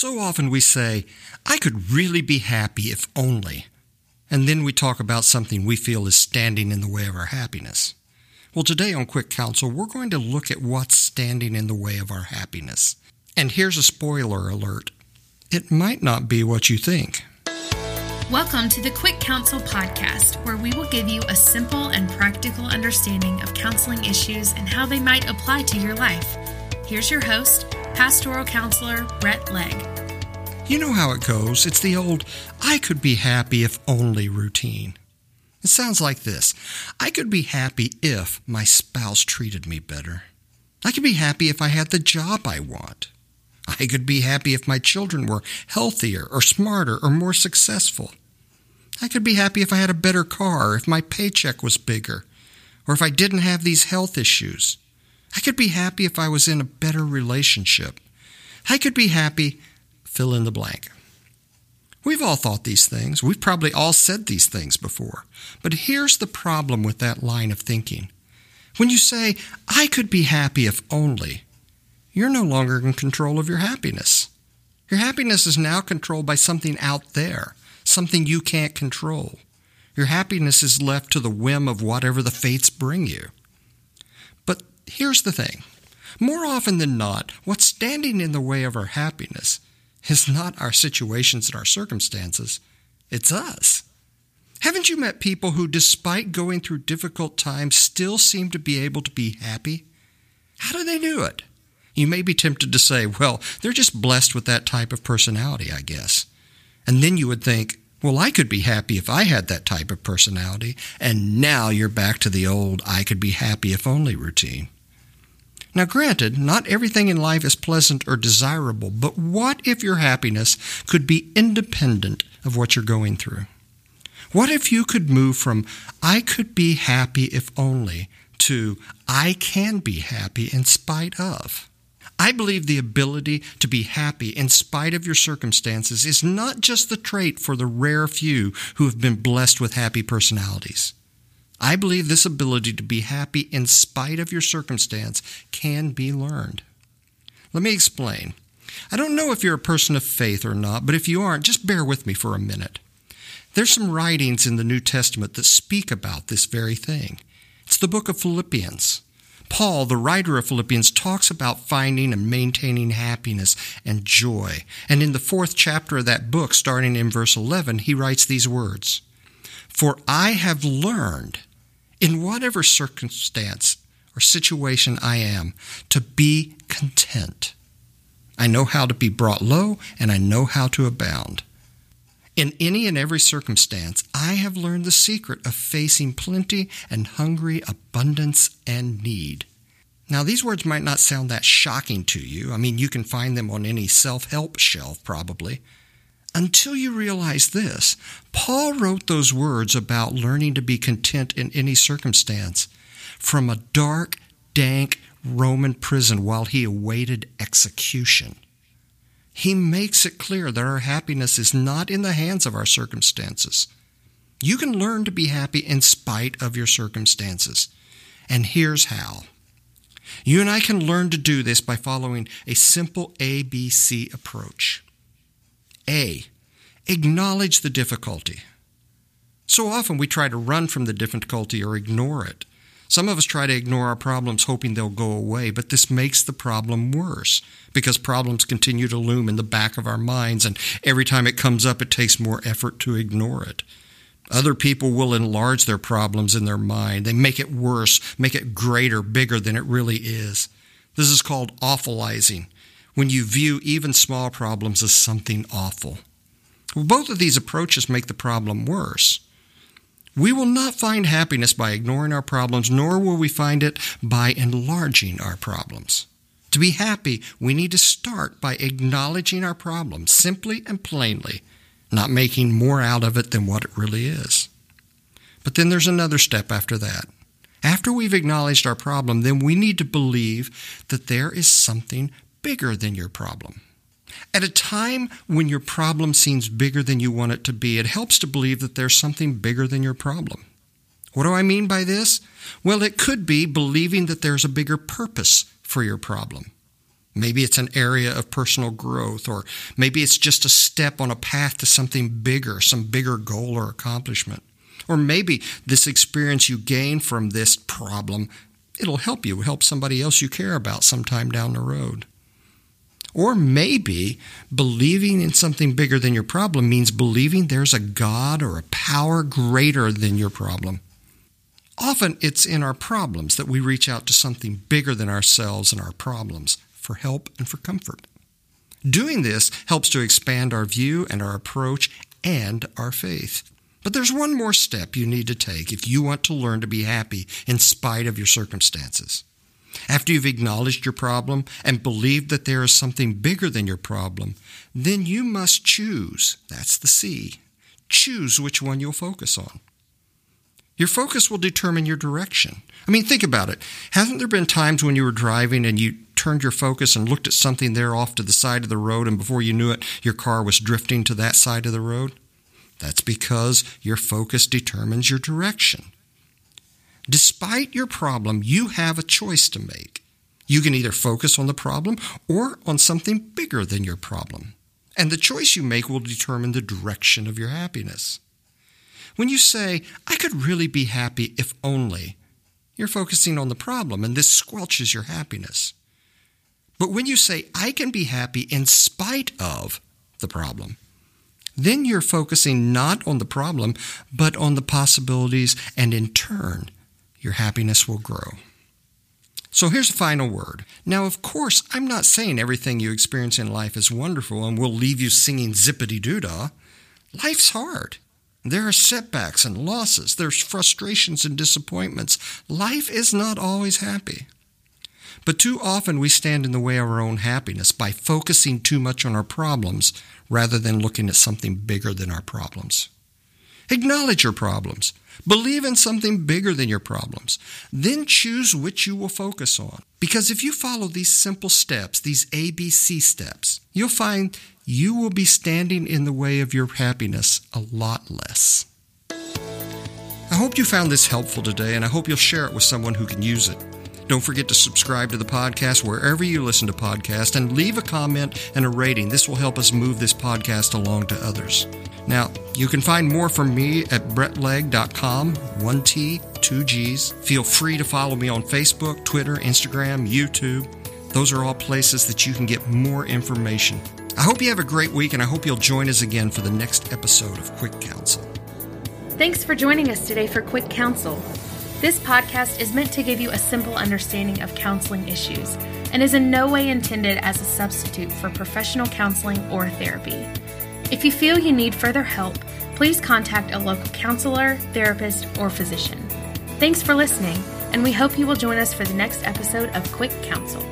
So often we say, I could really be happy if only. And then we talk about something we feel is standing in the way of our happiness. Well, today on Quick Counsel, we're going to look at what's standing in the way of our happiness. And here's a spoiler alert it might not be what you think. Welcome to the Quick Counsel Podcast, where we will give you a simple and practical understanding of counseling issues and how they might apply to your life. Here's your host, Pastoral Counselor Brett Legg. You know how it goes. It's the old, I could be happy if only routine. It sounds like this I could be happy if my spouse treated me better. I could be happy if I had the job I want. I could be happy if my children were healthier or smarter or more successful. I could be happy if I had a better car, if my paycheck was bigger, or if I didn't have these health issues. I could be happy if I was in a better relationship. I could be happy, fill in the blank. We've all thought these things. We've probably all said these things before. But here's the problem with that line of thinking. When you say, I could be happy if only, you're no longer in control of your happiness. Your happiness is now controlled by something out there, something you can't control. Your happiness is left to the whim of whatever the fates bring you. Here's the thing more often than not, what's standing in the way of our happiness is not our situations and our circumstances, it's us. Haven't you met people who, despite going through difficult times, still seem to be able to be happy? How do they do it? You may be tempted to say, well, they're just blessed with that type of personality, I guess. And then you would think, well, I could be happy if I had that type of personality. And now you're back to the old I could be happy if only routine. Now, granted, not everything in life is pleasant or desirable, but what if your happiness could be independent of what you're going through? What if you could move from I could be happy if only to I can be happy in spite of? I believe the ability to be happy in spite of your circumstances is not just the trait for the rare few who have been blessed with happy personalities. I believe this ability to be happy in spite of your circumstance can be learned. Let me explain. I don't know if you're a person of faith or not, but if you aren't, just bear with me for a minute. There's some writings in the New Testament that speak about this very thing. It's the book of Philippians. Paul, the writer of Philippians, talks about finding and maintaining happiness and joy. And in the fourth chapter of that book, starting in verse 11, he writes these words For I have learned, in whatever circumstance or situation I am, to be content. I know how to be brought low, and I know how to abound. In any and every circumstance, I have learned the secret of facing plenty and hungry, abundance and need. Now, these words might not sound that shocking to you. I mean, you can find them on any self help shelf, probably. Until you realize this, Paul wrote those words about learning to be content in any circumstance from a dark, dank Roman prison while he awaited execution. He makes it clear that our happiness is not in the hands of our circumstances. You can learn to be happy in spite of your circumstances. And here's how. You and I can learn to do this by following a simple ABC approach. A. Acknowledge the difficulty. So often we try to run from the difficulty or ignore it. Some of us try to ignore our problems hoping they'll go away, but this makes the problem worse because problems continue to loom in the back of our minds, and every time it comes up, it takes more effort to ignore it. Other people will enlarge their problems in their mind. They make it worse, make it greater, bigger than it really is. This is called awfulizing, when you view even small problems as something awful. Both of these approaches make the problem worse. We will not find happiness by ignoring our problems, nor will we find it by enlarging our problems. To be happy, we need to start by acknowledging our problems simply and plainly, not making more out of it than what it really is. But then there's another step after that. After we've acknowledged our problem, then we need to believe that there is something bigger than your problem. At a time when your problem seems bigger than you want it to be, it helps to believe that there's something bigger than your problem. What do I mean by this? Well, it could be believing that there's a bigger purpose for your problem. Maybe it's an area of personal growth, or maybe it's just a step on a path to something bigger, some bigger goal or accomplishment. Or maybe this experience you gain from this problem, it'll help you, help somebody else you care about sometime down the road. Or maybe believing in something bigger than your problem means believing there's a God or a power greater than your problem. Often it's in our problems that we reach out to something bigger than ourselves and our problems for help and for comfort. Doing this helps to expand our view and our approach and our faith. But there's one more step you need to take if you want to learn to be happy in spite of your circumstances. After you've acknowledged your problem and believed that there is something bigger than your problem, then you must choose. That's the C. Choose which one you'll focus on. Your focus will determine your direction. I mean, think about it. Hasn't there been times when you were driving and you turned your focus and looked at something there off to the side of the road, and before you knew it, your car was drifting to that side of the road? That's because your focus determines your direction. Despite your problem, you have a choice to make. You can either focus on the problem or on something bigger than your problem. And the choice you make will determine the direction of your happiness. When you say, I could really be happy if only, you're focusing on the problem, and this squelches your happiness. But when you say, I can be happy in spite of the problem, then you're focusing not on the problem, but on the possibilities, and in turn, your happiness will grow. So here's a final word. Now, of course, I'm not saying everything you experience in life is wonderful and will leave you singing zippity doo dah. Life's hard. There are setbacks and losses. There's frustrations and disappointments. Life is not always happy. But too often we stand in the way of our own happiness by focusing too much on our problems rather than looking at something bigger than our problems. Acknowledge your problems. Believe in something bigger than your problems. Then choose which you will focus on. Because if you follow these simple steps, these ABC steps, you'll find you will be standing in the way of your happiness a lot less. I hope you found this helpful today, and I hope you'll share it with someone who can use it. Don't forget to subscribe to the podcast wherever you listen to podcasts and leave a comment and a rating. This will help us move this podcast along to others. Now, you can find more from me at brettlegg.com, one T, two G's. Feel free to follow me on Facebook, Twitter, Instagram, YouTube. Those are all places that you can get more information. I hope you have a great week and I hope you'll join us again for the next episode of Quick Counsel. Thanks for joining us today for Quick Counsel. This podcast is meant to give you a simple understanding of counseling issues and is in no way intended as a substitute for professional counseling or therapy. If you feel you need further help, please contact a local counselor, therapist, or physician. Thanks for listening, and we hope you will join us for the next episode of Quick Counsel.